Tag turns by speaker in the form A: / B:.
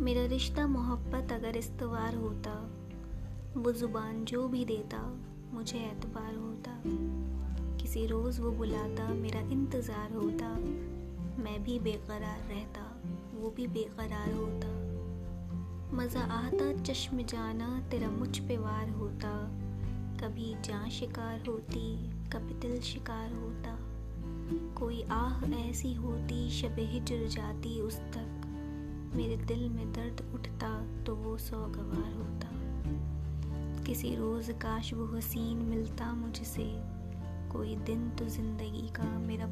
A: میرا رشتہ محبت اگر استوار ہوتا، وہ زبان جو بھی دیتا، مجھے اعتبار ہوتا۔ کسی روز وہ بلاتا، میرا انتظار ہوتا۔ میں بھی بے قرار رہتا، وہ بھی بے قرار ہوتا۔ مزہ آتا چشم جانا، تیرا مجھ پہ وار ہوتا۔ کبھی جاں شکار ہوتی، کبھی دل شکار ہوتا۔ کوئی آہ ایسی ہوتی، شب ہجر جاتی اس تک۔ میرے دل میں درد اٹھتا تو وہ سوگوار ہوتا۔ کسی روز کاش وہ حسین ملتا مجھ سے، کوئی دن تو زندگی کا میرا